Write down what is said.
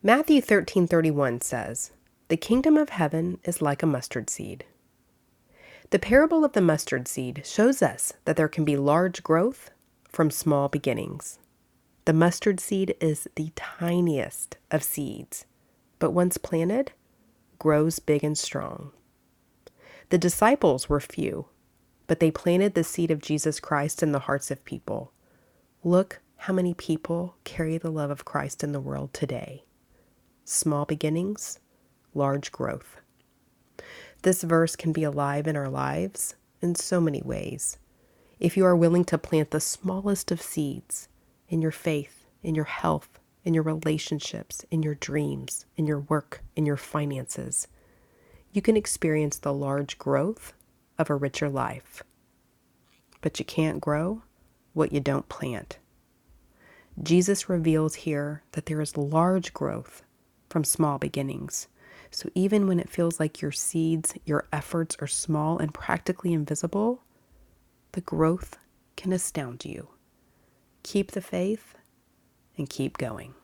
Matthew 13:31 says, "The kingdom of heaven is like a mustard seed." The parable of the mustard seed shows us that there can be large growth from small beginnings. The mustard seed is the tiniest of seeds, but once planted, grows big and strong. The disciples were few, but they planted the seed of Jesus Christ in the hearts of people. Look how many people carry the love of Christ in the world today. Small beginnings, large growth. This verse can be alive in our lives in so many ways. If you are willing to plant the smallest of seeds in your faith, in your health, in your relationships, in your dreams, in your work, in your finances, you can experience the large growth of a richer life. But you can't grow what you don't plant. Jesus reveals here that there is large growth from small beginnings. So even when it feels like your seeds, your efforts are small and practically invisible, the growth can astound you. Keep the faith and keep going.